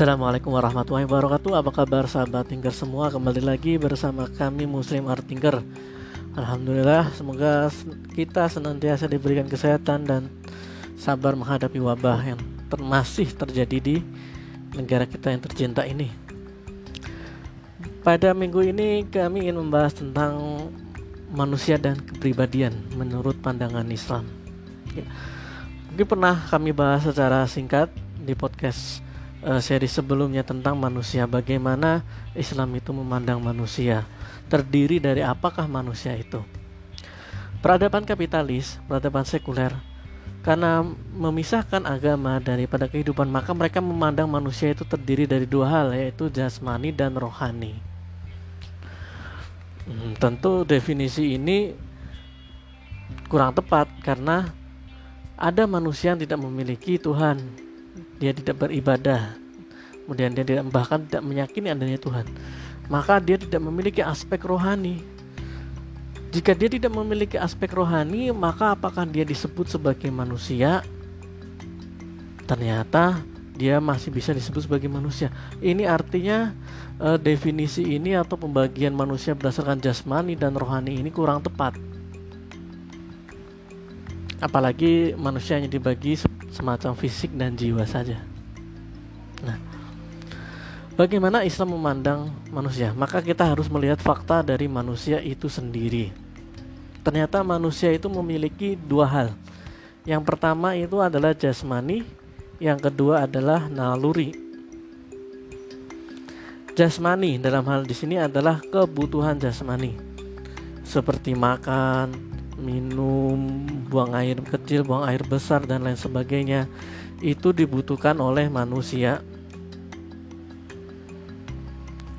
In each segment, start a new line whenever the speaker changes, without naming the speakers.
Assalamualaikum warahmatullahi wabarakatuh. Apa kabar sahabat Tinker semua? Kembali lagi bersama kami Muslim Art Tinker Alhamdulillah semoga kita senantiasa diberikan kesehatan dan sabar menghadapi wabah yang masih terjadi di negara kita yang tercinta ini. Pada minggu ini kami ingin membahas tentang manusia dan kepribadian menurut pandangan Islam. Ya. Mungkin pernah kami bahas secara singkat di podcast uh, seri sebelumnya tentang manusia. Bagaimana Islam itu memandang manusia? Terdiri dari apakah manusia itu? Peradaban kapitalis peradaban sekuler. Karena memisahkan agama daripada kehidupan maka mereka memandang manusia itu terdiri dari dua hal yaitu jasmani dan rohani. Hmm, tentu definisi ini kurang tepat karena ada manusia yang tidak memiliki Tuhan dia tidak beribadah kemudian dia tidak bahkan tidak meyakini adanya Tuhan maka dia tidak memiliki aspek rohani. Jika dia tidak memiliki aspek rohani maka apakah dia disebut sebagai manusia? Ternyata dia masih bisa disebut sebagai manusia. Ini artinya e, definisi ini atau pembagian manusia berdasarkan jasmani dan rohani ini kurang tepat. Apalagi manusia yang dibagi semacam fisik dan jiwa saja. Nah, bagaimana Islam memandang manusia? Maka kita harus melihat fakta dari manusia itu sendiri. Ternyata manusia itu memiliki dua hal. Yang pertama itu adalah jasmani, yang kedua adalah naluri. Jasmani dalam hal di sini adalah kebutuhan jasmani. Seperti makan, minum, buang air kecil, buang air besar dan lain sebagainya itu dibutuhkan oleh manusia.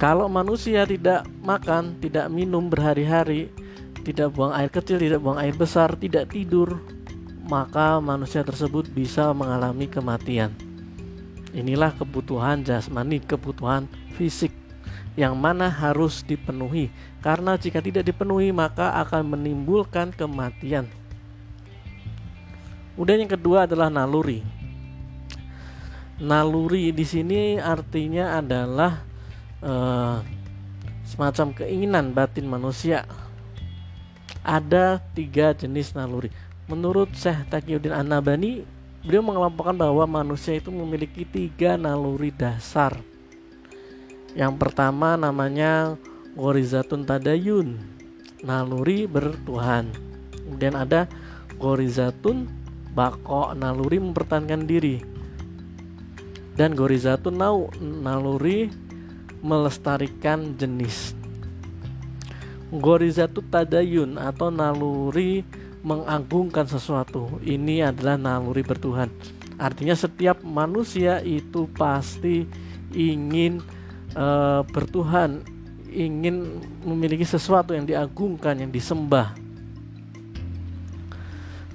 Kalau manusia tidak makan, tidak minum berhari-hari, tidak buang air kecil, tidak buang air besar, tidak tidur, maka manusia tersebut bisa mengalami kematian. Inilah kebutuhan jasmani, kebutuhan fisik yang mana harus dipenuhi, karena jika tidak dipenuhi maka akan menimbulkan kematian. Kemudian yang kedua adalah naluri. Naluri di sini artinya adalah uh, semacam keinginan batin manusia. Ada tiga jenis naluri. Menurut Syekh Taqiyuddin An-Nabani, beliau mengelompokkan bahwa manusia itu memiliki tiga naluri dasar yang pertama namanya Gorizatun Tadayun, naluri bertuhan. Kemudian ada Gorizatun Bako, naluri mempertahankan diri. Dan Gorizatun Nau, naluri melestarikan jenis. Gorizatun Tadayun atau naluri mengagungkan sesuatu. Ini adalah naluri bertuhan. Artinya setiap manusia itu pasti ingin uh, bertuhan ingin memiliki sesuatu yang diagungkan, yang disembah.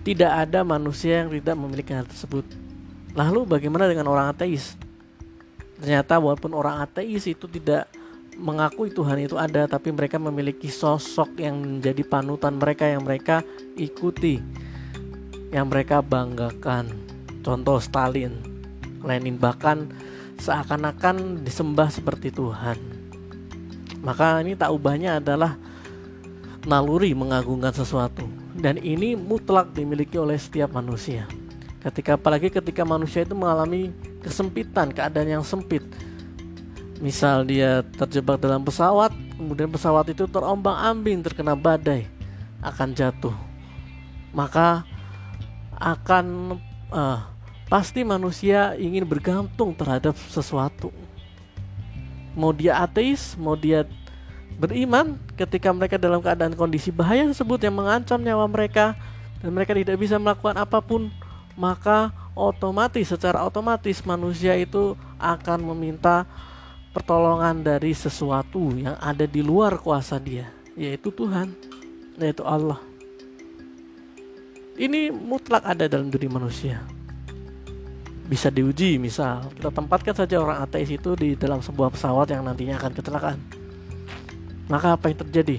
Tidak ada manusia yang tidak memiliki hal tersebut. Lalu bagaimana dengan orang ateis? Ternyata walaupun orang ateis itu tidak mengakui Tuhan itu ada, tapi mereka memiliki sosok yang menjadi panutan mereka yang mereka ikuti, yang mereka banggakan. Contoh Stalin, Lenin bahkan seakan-akan disembah seperti Tuhan. Maka ini tak ubahnya adalah naluri mengagungkan sesuatu dan ini mutlak dimiliki oleh setiap manusia. Ketika apalagi ketika manusia itu mengalami kesempitan, keadaan yang sempit. Misal dia terjebak dalam pesawat, kemudian pesawat itu terombang-ambing terkena badai, akan jatuh. Maka akan uh, Pasti manusia ingin bergantung terhadap sesuatu. Mau dia ateis, mau dia beriman, ketika mereka dalam keadaan kondisi bahaya tersebut yang mengancam nyawa mereka dan mereka tidak bisa melakukan apa pun, maka otomatis secara otomatis manusia itu akan meminta pertolongan dari sesuatu yang ada di luar kuasa dia, yaitu Tuhan, yaitu Allah. Ini mutlak ada dalam diri manusia bisa diuji misal. Kita tempatkan saja orang ateis itu di dalam sebuah pesawat yang nantinya akan kecelakaan. Maka apa yang terjadi?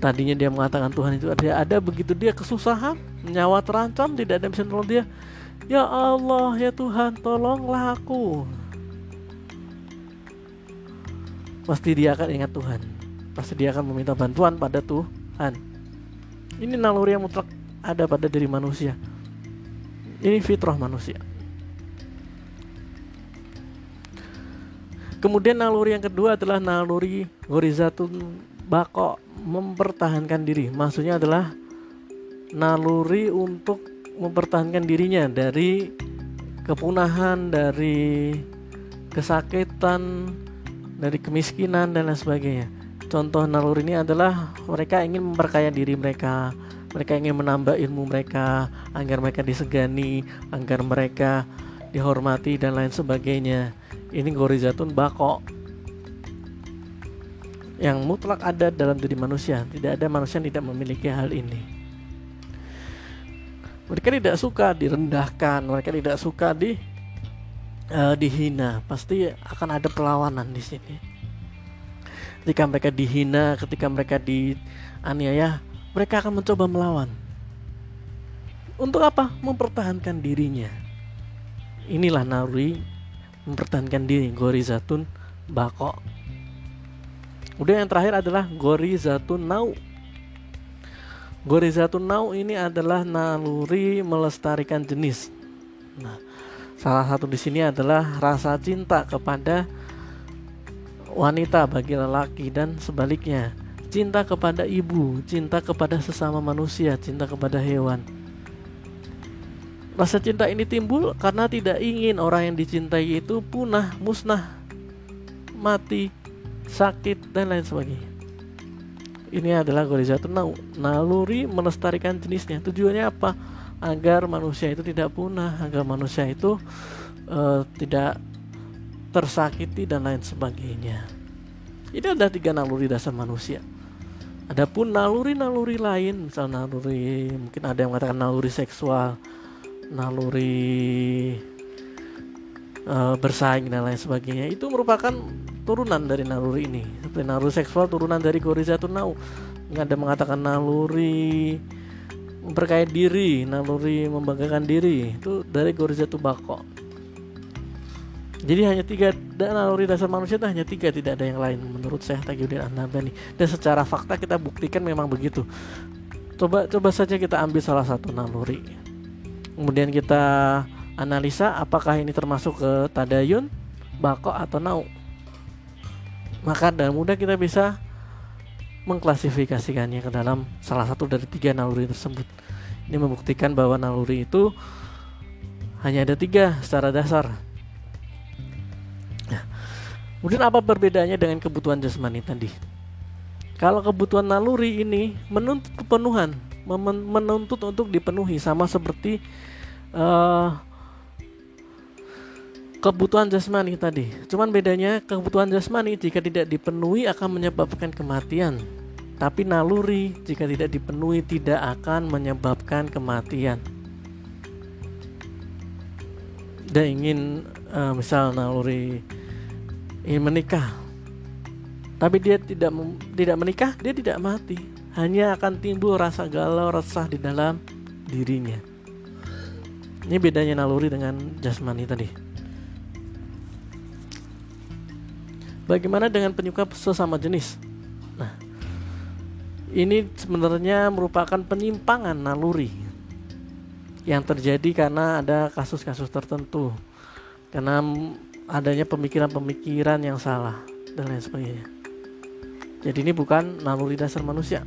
Tadinya dia mengatakan Tuhan itu ada ada begitu dia kesusahan nyawa terancam tidak ada yang bisa nolong dia. Ya Allah ya Tuhan tolonglah aku. Pasti dia akan ingat Tuhan. Pasti dia akan meminta bantuan pada Tuhan. Ini naluri yang mutlak ada pada diri manusia. Ini fitrah manusia. Kemudian naluri yang kedua adalah naluri gorizatun bako mempertahankan diri. Maksudnya adalah naluri untuk mempertahankan dirinya dari kepunahan, dari kesakitan, dari kemiskinan dan lain sebagainya. Contoh naluri ini adalah mereka ingin memperkaya diri mereka, mereka ingin menambah ilmu mereka agar mereka disegani, agar mereka dihormati dan lain sebagainya. Ini gorizatun bako. Yang mutlak ada dalam diri manusia. Tidak ada manusia yang tidak memiliki hal ini. Mereka tidak suka direndahkan. Mereka tidak suka di uh, dihina. Pasti akan ada perlawanan di sini. Ketika mereka dihina ketika mereka dianiaya mereka akan mencoba melawan. Untuk apa? Mempertahankan dirinya. Inilah naluri mempertahankan diri gorizatun bako. Udah yang terakhir adalah gorizatun nau. Gorizatun nau ini adalah naluri melestarikan jenis. Nah salah satu di sini adalah rasa cinta kepada wanita bagi lelaki dan sebaliknya cinta kepada ibu cinta kepada sesama manusia cinta kepada hewan Rasa cinta ini timbul karena tidak ingin orang yang dicintai itu punah, musnah, mati, sakit dan lain sebagainya. Ini adalah gorizatun naluri melestarikan jenisnya. Tujuannya apa? Agar manusia itu tidak punah, agar manusia itu uh, tidak tersakiti dan lain sebagainya. Ini ada tiga naluri dasar manusia. Adapun naluri-naluri lain, misal naluri mungkin ada yang mengatakan naluri seksual, naluri uh, bersaing dan lain sebagainya itu merupakan turunan dari naluri ini. Seperti naluri seksual turunan dari gorizatun nau ada mengatakan naluri memperkaya diri naluri membanggakan diri itu dari gorizatun bako jadi hanya tiga dan naluri dasar manusia itu hanya tiga tidak ada yang lain menurut saya Tagiyuddin An-Nabani dan secara fakta kita buktikan memang begitu coba coba saja kita ambil salah satu naluri kemudian kita analisa apakah ini termasuk ke tadayun, bako atau nau. Maka dengan mudah kita bisa mengklasifikasikannya ke dalam salah satu dari tiga naluri tersebut. Ini membuktikan bahwa naluri itu hanya ada tiga secara dasar. Kemudian apa perbedaannya dengan kebutuhan jasmani tadi? Kalau kebutuhan naluri ini menuntut kepenuhan, menuntut untuk dipenuhi sama seperti uh, kebutuhan jasmani tadi. Cuman bedanya kebutuhan jasmani jika tidak dipenuhi akan menyebabkan kematian. Tapi naluri jika tidak dipenuhi tidak akan menyebabkan kematian. Dia ingin uh, misal naluri ingin menikah. Tapi dia tidak tidak menikah, dia tidak mati. Hanya akan timbul rasa galau, resah di dalam dirinya. Ini bedanya naluri dengan jasmani tadi. Bagaimana dengan penyuka sesama jenis? Nah, ini sebenarnya merupakan penyimpangan naluri yang terjadi karena ada kasus-kasus tertentu, karena adanya pemikiran-pemikiran yang salah dan lain sebagainya. Jadi ini bukan naluri dasar manusia.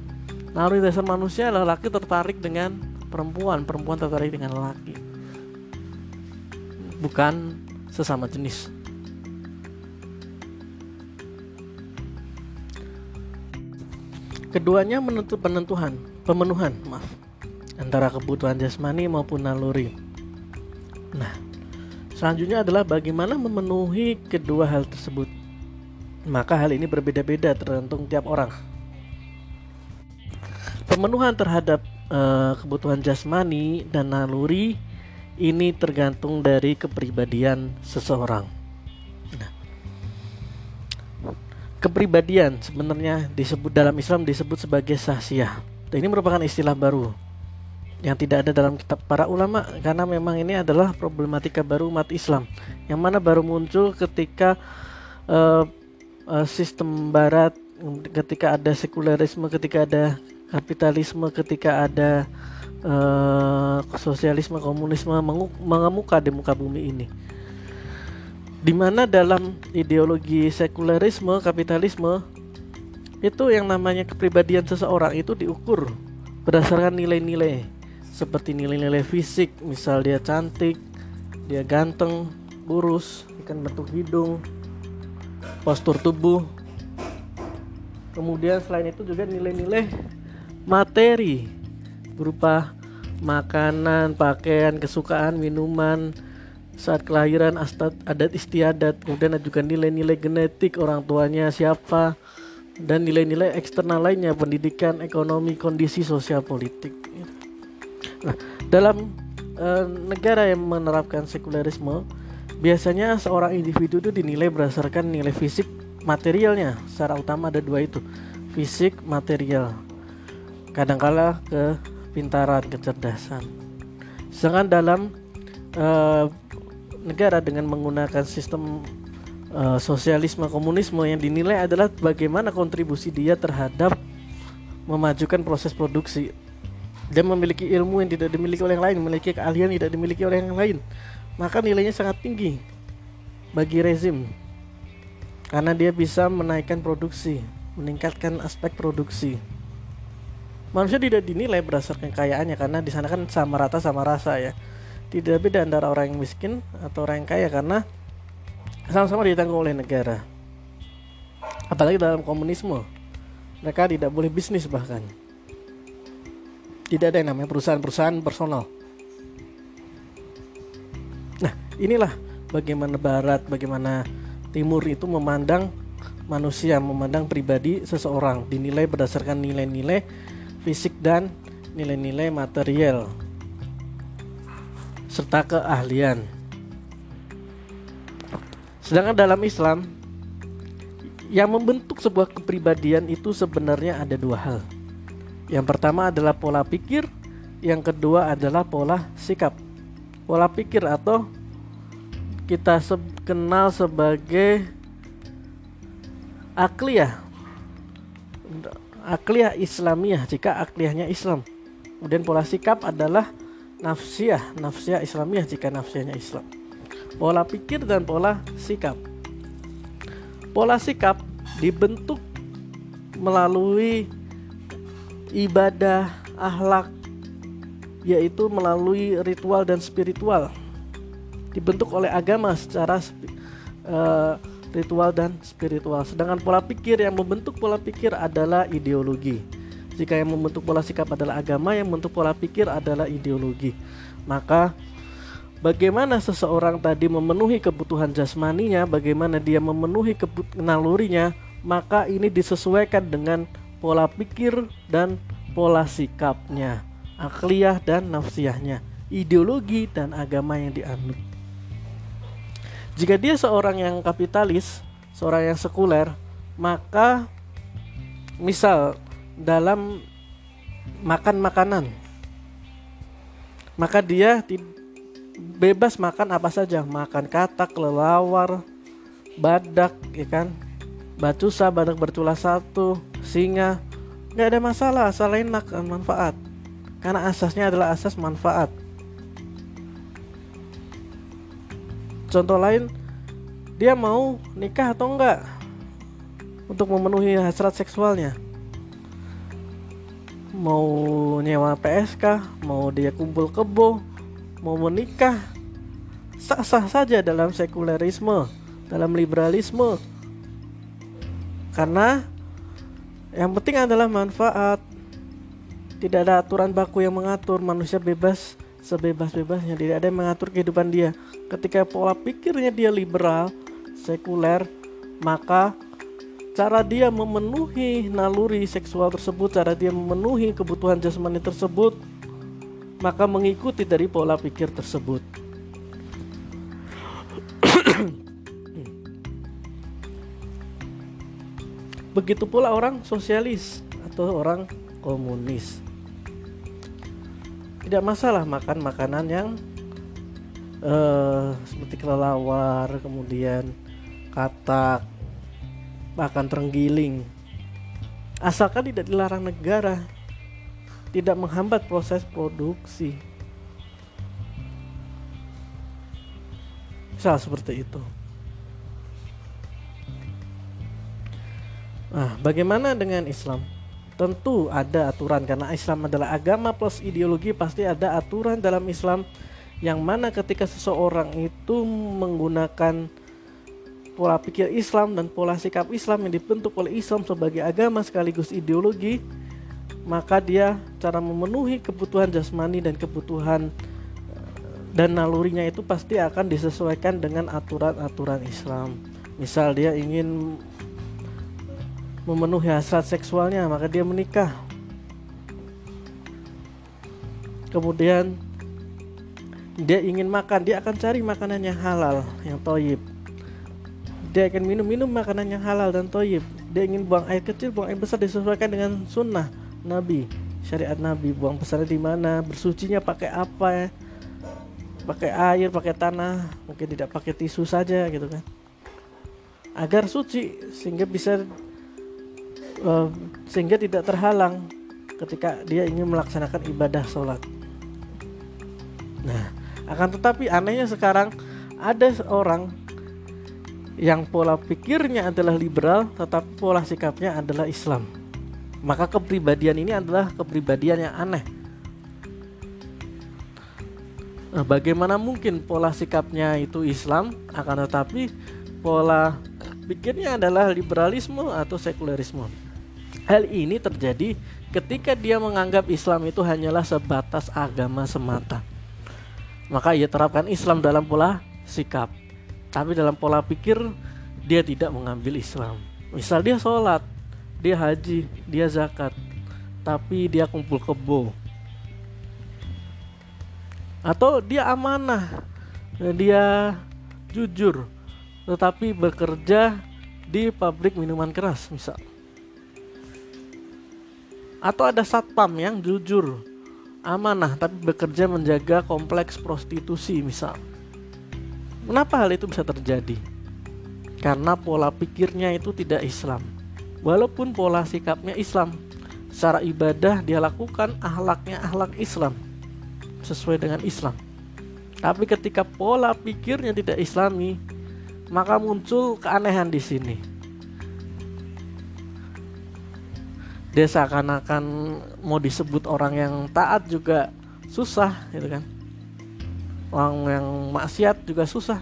Naluri dasar manusia adalah laki tertarik dengan perempuan, perempuan tertarik dengan laki bukan sesama jenis. Keduanya menuntut penentuan, pemenuhan, maaf, antara kebutuhan jasmani maupun naluri. Nah, selanjutnya adalah bagaimana memenuhi kedua hal tersebut. Maka hal ini berbeda-beda tergantung tiap orang. Pemenuhan terhadap uh, kebutuhan jasmani dan naluri ini tergantung dari kepribadian seseorang. Nah, kepribadian sebenarnya disebut dalam Islam disebut sebagai sahsiah. Ini merupakan istilah baru yang tidak ada dalam kitab para ulama karena memang ini adalah problematika baru umat Islam yang mana baru muncul ketika uh, uh, sistem barat ketika ada sekulerisme ketika ada kapitalisme ketika ada uh, sosialisme komunisme mengemuka di muka bumi ini. Di mana dalam ideologi sekulerisme kapitalisme itu yang namanya kepribadian seseorang itu diukur berdasarkan nilai-nilai seperti nilai-nilai fisik misal dia cantik dia ganteng lurus ikan bentuk hidung postur tubuh kemudian selain itu juga nilai-nilai materi berupa makanan pakaian kesukaan minuman saat kelahiran adat istiadat kemudian juga nilai-nilai genetik orang tuanya siapa dan nilai-nilai eksternal lainnya pendidikan, ekonomi, kondisi sosial politik. Nah, dalam e, negara yang menerapkan sekulerisme, biasanya seorang individu itu dinilai berdasarkan nilai fisik materialnya. Secara utama ada dua itu, fisik, material. Kadangkala kepintaran, kecerdasan. Sedangkan dalam e, negara dengan menggunakan sistem uh, sosialisme komunisme yang dinilai adalah bagaimana kontribusi dia terhadap memajukan proses produksi. Dia memiliki ilmu yang tidak dimiliki oleh yang lain, memiliki keahlian yang tidak dimiliki oleh yang lain. Maka nilainya sangat tinggi bagi rezim. Karena dia bisa menaikkan produksi, meningkatkan aspek produksi. Manusia tidak dinilai berdasarkan kekayaannya karena di sana kan sama rata sama rasa ya. Tidak beda antara orang yang miskin atau orang yang kaya karena sama-sama ditanggung oleh negara. Apalagi dalam komunisme, mereka tidak boleh bisnis bahkan. Tidak ada yang namanya perusahaan-perusahaan personal. Nah, inilah bagaimana Barat, bagaimana Timur itu memandang manusia, memandang pribadi seseorang dinilai berdasarkan nilai-nilai fisik dan nilai-nilai material serta keahlian. Sedangkan dalam Islam yang membentuk sebuah kepribadian itu sebenarnya ada dua hal. Yang pertama adalah pola pikir, yang kedua adalah pola sikap. Pola pikir atau kita se kenal sebagai akliyah. Akliyah Islamiyah jika akliyahnya Islam. Kemudian pola sikap adalah nafsiyah, nafsiyah Islamiyah jika nafsiyahnya Islam pola pikir dan pola sikap. Pola sikap dibentuk melalui ibadah, akhlak, yaitu melalui ritual dan spiritual. Dibentuk oleh agama secara uh, ritual dan spiritual. Sedangkan pola pikir yang membentuk pola pikir adalah ideologi. Jika yang membentuk pola sikap adalah agama, yang membentuk pola pikir adalah ideologi. Maka bagaimana seseorang tadi memenuhi kebutuhan jasmaninya, bagaimana dia memenuhi nalurinya, maka ini disesuaikan dengan pola pikir dan pola sikapnya, akliyah dan nafsiyahnya, ideologi dan agama yang dianut. Jika dia seorang yang kapitalis, seorang yang sekuler, maka misal dalam makan makanan, maka dia bebas makan apa saja makan katak lelawar badak ya kan bacusa badak bercula satu singa. Nggak ada masalah asal enak dan manfaat. Karena asasnya adalah asas manfaat. Contoh lain dia mau nikah atau enggak untuk memenuhi hasrat seksualnya. Mau nyewa PSK mau dia kumpul kebo mau menikah. Sah-sah saja dalam sekulerisme, dalam liberalisme. Karena yang penting adalah manfaat. Tidak ada aturan baku yang mengatur manusia bebas sebebas-bebasnya, tidak ada yang mengatur kehidupan dia. Ketika pola pikirnya dia liberal, sekuler, maka cara dia memenuhi naluri seksual tersebut, cara dia memenuhi kebutuhan jasmani tersebut maka mengikuti dari pola pikir tersebut. Begitu pula orang sosialis atau orang komunis. Tidak masalah makan makanan yang uh, seperti kelelawar, kemudian katak, bahkan terenggiling. Asalkan tidak dilarang negara, tidak menghambat proses produksi. Misal seperti itu. Nah, bagaimana dengan Islam? Tentu ada aturan karena Islam adalah agama plus ideologi pasti ada aturan dalam Islam yang mana ketika seseorang itu menggunakan pola pikir Islam dan pola sikap Islam yang dibentuk oleh Islam sebagai agama sekaligus ideologi maka dia cara memenuhi kebutuhan jasmani dan kebutuhan eh, dan nalurinya itu pasti akan disesuaikan dengan aturan-aturan Islam. Misal dia ingin memenuhi hasrat seksualnya maka dia menikah. Kemudian dia ingin makan dia akan cari makanan yang halal yang toyib. Dia akan minum-minum makanan yang halal dan toyib. Dia ingin buang air kecil buang air besar disesuaikan dengan sunnah Nabi syariat Nabi. Buang besarnya di mana bersucinya pakai apa ya? Pakai air pakai tanah mungkin tidak pakai tisu saja gitu kan. Agar suci sehingga bisa uh, sehingga tidak terhalang ketika dia ingin melaksanakan ibadah sholat. Nah, akan tetapi anehnya sekarang ada seorang yang pola pikirnya adalah liberal, tetapi pola sikapnya adalah Islam. Maka kepribadian ini adalah kepribadian yang aneh. Nah, bagaimana mungkin pola sikapnya itu Islam, akan tetapi pola pikirnya adalah liberalisme atau sekularisme. Hal ini terjadi ketika dia menganggap Islam itu hanyalah sebatas agama semata. Maka ia terapkan Islam dalam pola sikap. Tapi dalam pola pikir dia tidak mengambil Islam. Misal dia sholat, dia haji, dia zakat, tapi dia kumpul kebo. Atau dia amanah, dia jujur, tetapi bekerja di pabrik minuman keras misal atau ada satpam yang jujur, amanah tapi bekerja menjaga kompleks prostitusi misal. Kenapa hal itu bisa terjadi? Karena pola pikirnya itu tidak Islam. Walaupun pola sikapnya Islam, secara ibadah dia lakukan ahlaknya ahlak Islam sesuai dengan Islam. Tapi ketika pola pikirnya tidak Islami, maka muncul keanehan di sini dia seakan-akan mau disebut orang yang taat juga susah gitu kan. Orang yang maksiat juga susah.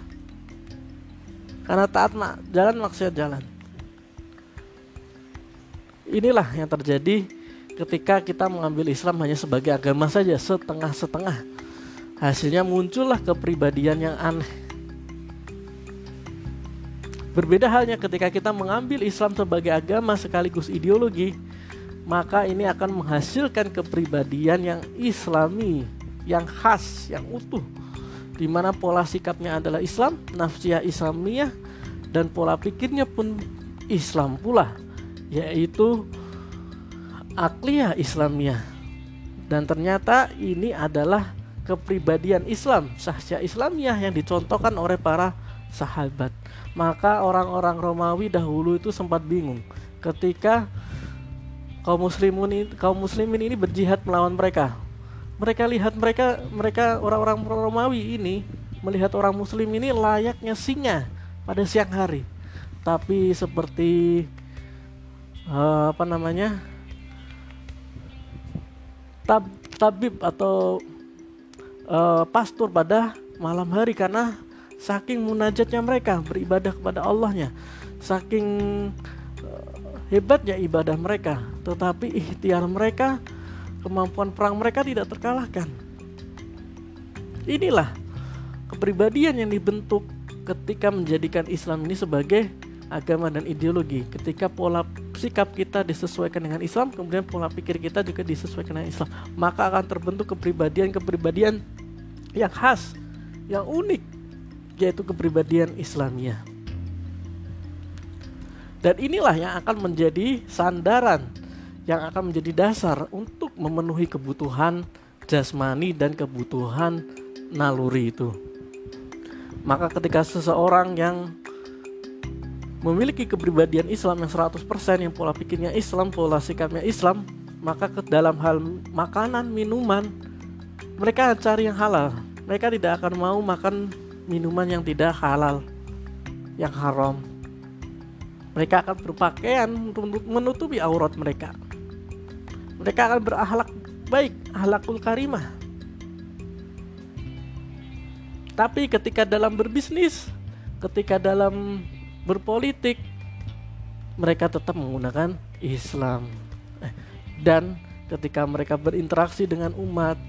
Karena taat mak jalan maksiat jalan. Inilah yang terjadi ketika kita mengambil Islam hanya sebagai agama saja setengah-setengah. Hasilnya muncullah kepribadian yang aneh. Berbeda halnya ketika kita mengambil Islam sebagai agama sekaligus ideologi maka ini akan menghasilkan kepribadian yang islami, yang khas, yang utuh. Di mana pola sikapnya adalah Islam, nafsiyah Islamiyah dan pola pikirnya pun Islam pula, yaitu akliyah Islamiyah. Dan ternyata ini adalah kepribadian Islam, sahsia Islamiyah yang dicontohkan oleh para sahabat. Maka orang-orang Romawi dahulu itu sempat bingung ketika kaum muslimin kaum muslimin ini berjihad melawan mereka. Mereka lihat mereka mereka orang-orang Romawi ini melihat orang muslim ini layaknya singa pada siang hari. Tapi seperti uh, apa namanya? Tab, tabib atau uh, pastor pada malam hari karena saking munajatnya mereka beribadah kepada Allahnya. Saking hebatnya ibadah mereka, tetapi ikhtiar mereka, kemampuan perang mereka tidak terkalahkan. Inilah kepribadian yang dibentuk ketika menjadikan Islam ini sebagai agama dan ideologi. Ketika pola sikap kita disesuaikan dengan Islam, kemudian pola pikir kita juga disesuaikan dengan Islam, maka akan terbentuk kepribadian-kepribadian yang khas, yang unik, yaitu kepribadian Islamiyah. Dan inilah yang akan menjadi sandaran yang akan menjadi dasar untuk memenuhi kebutuhan jasmani dan kebutuhan naluri itu. Maka ketika seseorang yang memiliki kepribadian Islam yang 100% yang pola pikirnya Islam, pola sikapnya Islam, maka ke dalam hal makanan, minuman mereka cari yang halal. Mereka tidak akan mau makan minuman yang tidak halal, yang haram. Mereka akan berpakaian menutupi aurat mereka. Mereka akan berakhlak baik, akhlakul karimah. Tapi ketika dalam berbisnis, ketika dalam berpolitik mereka tetap menggunakan Islam eh, dan ketika mereka berinteraksi dengan umat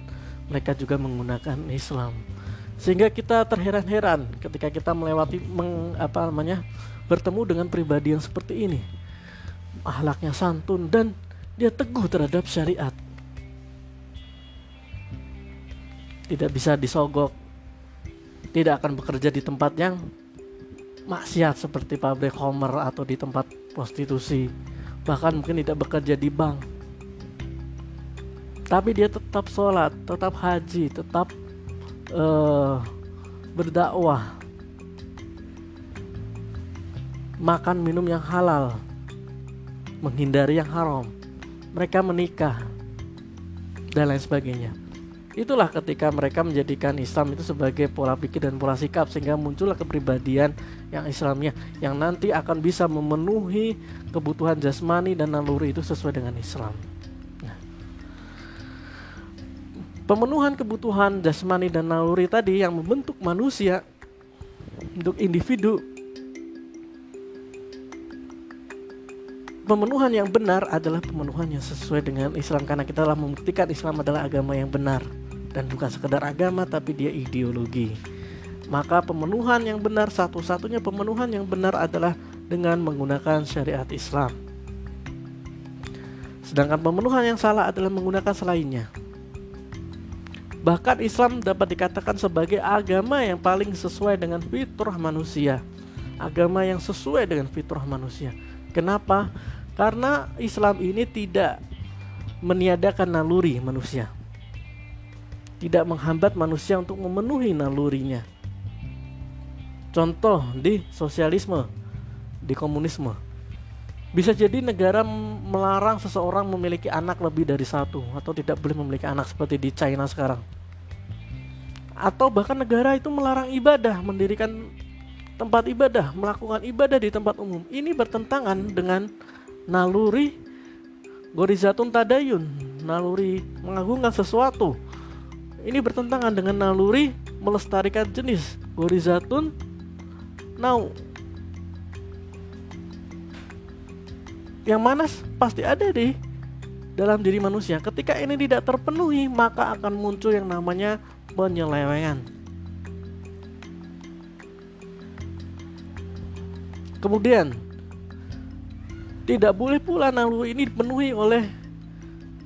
mereka juga menggunakan Islam sehingga kita terheran-heran ketika kita melewati meng, apa namanya bertemu dengan pribadi yang seperti ini. Ahlaknya santun dan dia teguh terhadap syariat. Tidak bisa disogok. Tidak akan bekerja di tempat yang maksiat seperti pabrik Homer atau di tempat prostitusi. Bahkan mungkin tidak bekerja di bank. Tapi dia tetap sholat tetap haji tetap uh, berdakwah makan minum yang halal menghindari yang haram mereka menikah dan lain sebagainya itulah ketika mereka menjadikan Islam itu sebagai pola pikir dan pola sikap sehingga muncullah kepribadian yang Islamnya yang nanti akan bisa memenuhi kebutuhan jasmani dan naluri itu sesuai dengan Islam. Nah, pemenuhan kebutuhan jasmani dan naluri tadi yang membentuk manusia untuk individu pemenuhan yang benar adalah pemenuhan yang sesuai dengan Islam karena kita telah membuktikan Islam adalah agama yang benar dan bukan sekedar agama tapi dia ideologi maka pemenuhan yang benar satu-satunya pemenuhan yang benar adalah dengan menggunakan syariat Islam. Sedangkan pemenuhan yang salah adalah menggunakan selainnya. Bahkan Islam dapat dikatakan sebagai agama yang paling sesuai dengan fitrah manusia. Agama yang sesuai dengan fitrah manusia. Kenapa? Karena Islam ini tidak meniadakan naluri manusia. Tidak menghambat manusia untuk memenuhi nalurinya Contoh di sosialisme, di komunisme. Bisa jadi negara melarang seseorang memiliki anak lebih dari satu atau tidak boleh memiliki anak seperti di China sekarang. Atau bahkan negara itu melarang ibadah, mendirikan tempat ibadah, melakukan ibadah di tempat umum. Ini bertentangan dengan naluri gorizatun tadayun, naluri mengagungkan sesuatu. Ini bertentangan dengan naluri melestarikan jenis gorizatun Now, yang mana pasti ada di dalam diri manusia. Ketika ini tidak terpenuhi, maka akan muncul yang namanya penyelewengan. Kemudian, tidak boleh pula naluri ini dipenuhi oleh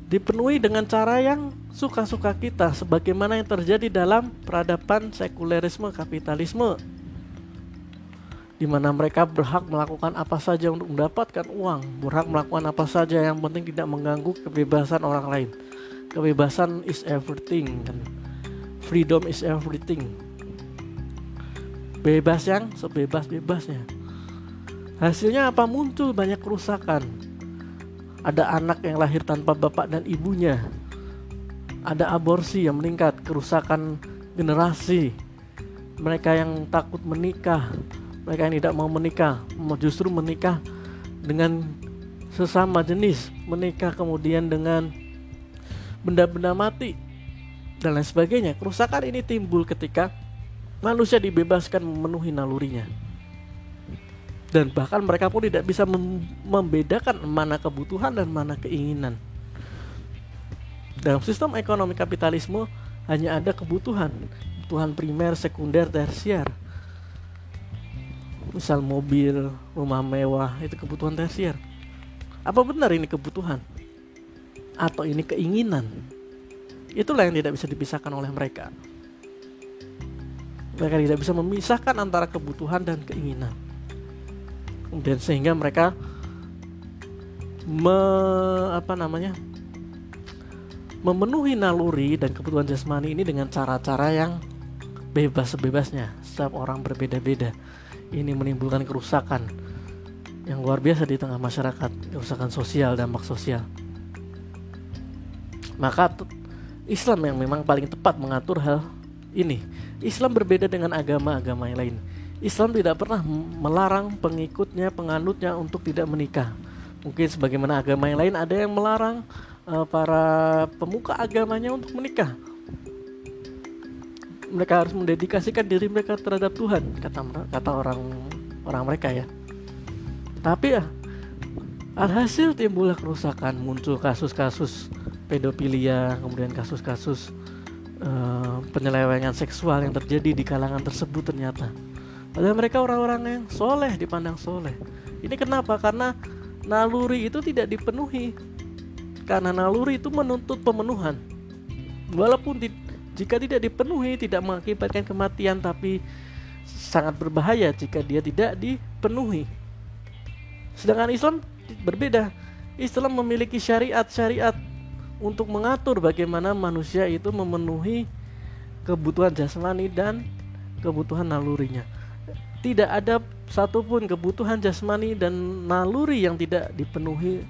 dipenuhi dengan cara yang suka-suka kita sebagaimana yang terjadi dalam peradaban sekulerisme kapitalisme di mana mereka berhak melakukan apa saja untuk mendapatkan uang, berhak melakukan apa saja yang penting tidak mengganggu kebebasan orang lain. Kebebasan is everything dan freedom is everything. Bebas yang sebebas-bebasnya. Hasilnya apa? Muncul banyak kerusakan. Ada anak yang lahir tanpa bapak dan ibunya. Ada aborsi yang meningkat, kerusakan generasi. Mereka yang takut menikah, mereka yang tidak mau menikah justru menikah dengan sesama jenis menikah kemudian dengan benda-benda mati dan lain sebagainya kerusakan ini timbul ketika manusia dibebaskan memenuhi nalurinya dan bahkan mereka pun tidak bisa membedakan mana kebutuhan dan mana keinginan dalam sistem ekonomi kapitalisme hanya ada kebutuhan kebutuhan primer, sekunder, tersier misal mobil, rumah mewah itu kebutuhan tersier. Apa benar ini kebutuhan? Atau ini keinginan? Itulah yang tidak bisa dipisahkan oleh mereka. Mereka tidak bisa memisahkan antara kebutuhan dan keinginan. Kemudian sehingga mereka me, apa namanya? memenuhi naluri dan kebutuhan jasmani ini dengan cara-cara yang bebas sebebasnya. Setiap orang berbeda-beda ini menimbulkan kerusakan yang luar biasa di tengah masyarakat, kerusakan sosial, dampak sosial. Maka Islam yang memang paling tepat mengatur hal ini. Islam berbeda dengan agama-agama yang lain. Islam tidak pernah melarang pengikutnya, penganutnya untuk tidak menikah. Mungkin sebagaimana agama yang lain ada yang melarang uh, para pemuka agamanya untuk menikah. Mereka harus mendedikasikan diri mereka terhadap Tuhan, kata kata orang orang mereka ya. Tapi ya alhasil timbullah kerusakan, muncul kasus-kasus pedofilia, kemudian kasus-kasus uh, penyelewengan seksual yang terjadi di kalangan tersebut ternyata. Padahal mereka orang-orang yang soleh dipandang soleh. Ini kenapa? Karena naluri itu tidak dipenuhi. Karena naluri itu menuntut pemenuhan. Walaupun di, jika tidak dipenuhi tidak mengakibatkan kematian tapi sangat berbahaya jika dia tidak dipenuhi. Sedangkan Islam berbeda. Islam memiliki syariat-syariat untuk mengatur bagaimana manusia itu memenuhi kebutuhan jasmani dan kebutuhan nalurinya. Tidak ada satupun kebutuhan jasmani dan naluri yang tidak dipenuhi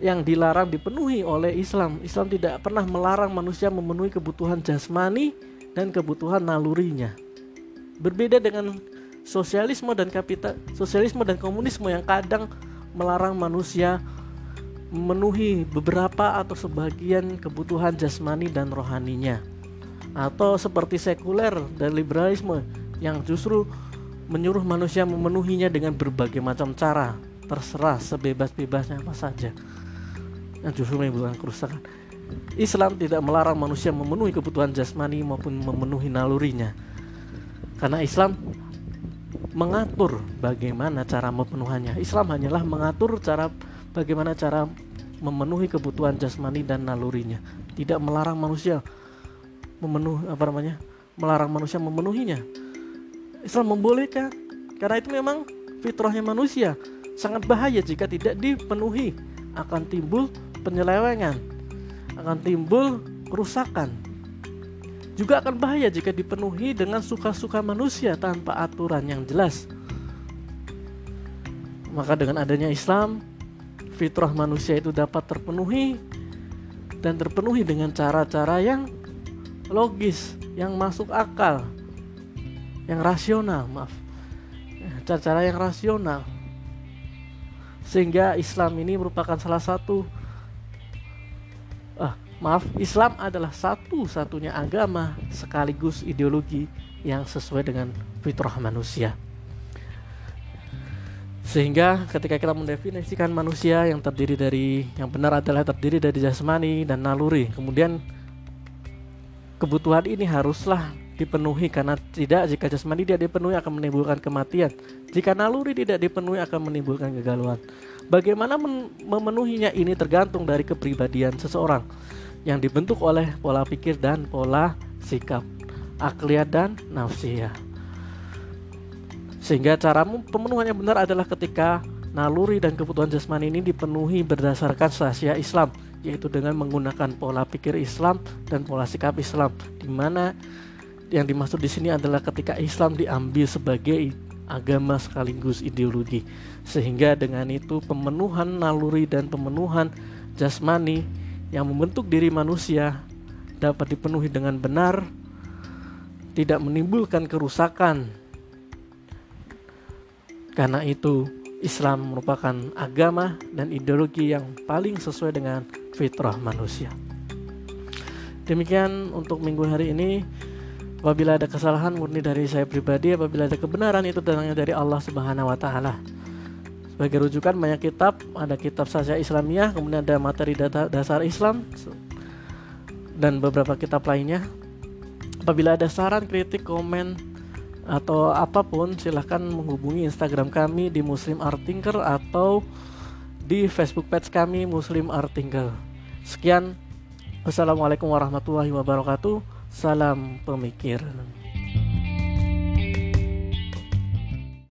yang dilarang dipenuhi oleh Islam. Islam tidak pernah melarang manusia memenuhi kebutuhan jasmani dan kebutuhan nalurinya. Berbeda dengan sosialisme dan kapital, sosialisme dan komunisme yang kadang melarang manusia memenuhi beberapa atau sebagian kebutuhan jasmani dan rohaninya atau seperti sekuler dan liberalisme yang justru menyuruh manusia memenuhinya dengan berbagai macam cara. Terserah sebebas-bebasnya apa saja. Yang justru menimbulkan kerusakan. Islam tidak melarang manusia memenuhi kebutuhan jasmani maupun memenuhi nalurinya. Karena Islam mengatur bagaimana cara memenuhannya Islam hanyalah mengatur cara bagaimana cara memenuhi kebutuhan jasmani dan nalurinya. Tidak melarang manusia memenuhi apa namanya melarang manusia memenuhinya Islam membolehkan. Karena itu memang fitrahnya manusia sangat bahaya jika tidak dipenuhi. Akan timbul penyelewengan. Akan timbul kerusakan. Juga akan bahaya jika dipenuhi dengan suka-suka manusia tanpa aturan yang jelas. Maka dengan adanya Islam fitrah manusia itu dapat terpenuhi dan terpenuhi dengan cara-cara yang logis, yang masuk akal, yang rasional, maaf. Cara-cara yang rasional. Sehingga Islam ini merupakan salah satu ah, maaf, Islam adalah satu-satunya agama sekaligus ideologi yang sesuai dengan fitrah manusia. Sehingga ketika kita mendefinisikan manusia yang terdiri dari yang benar adalah terdiri dari jasmani dan naluri. Kemudian kebutuhan ini haruslah dipenuhi karena tidak jika jasmani tidak dipenuhi akan menimbulkan kematian. Jika naluri tidak dipenuhi akan menimbulkan kegalauan. Bagaimana memenuhinya ini tergantung dari kepribadian seseorang yang dibentuk oleh pola pikir dan pola sikap, akliyah dan nafsiyah. Sehingga cara pemenuhan yang benar adalah ketika naluri dan kebutuhan jasmani ini dipenuhi berdasarkan sasia Islam, yaitu dengan menggunakan pola pikir Islam dan pola sikap Islam, di mana yang dimaksud di sini adalah ketika Islam diambil sebagai agama sekaligus ideologi, sehingga dengan itu pemenuhan naluri dan pemenuhan jasmani yang membentuk diri manusia dapat dipenuhi dengan benar, tidak menimbulkan kerusakan karena itu, Islam merupakan agama dan ideologi yang paling sesuai dengan fitrah manusia. Demikian untuk minggu hari ini. Apabila ada kesalahan murni dari saya pribadi, apabila ada kebenaran itu datangnya dari Allah Subhanahu wa taala. Sebagai rujukan banyak kitab, ada kitab saja Islamiyah, kemudian ada materi data, dasar Islam dan beberapa kitab lainnya. Apabila ada saran, kritik, komen, atau apa pun silahkan menghubungi Instagram kami di Muslim Artinger atau di Facebook page kami Muslim Artinger. Sekian, wassalamualaikum warahmatullahi wabarakatuh. Salam pemikir.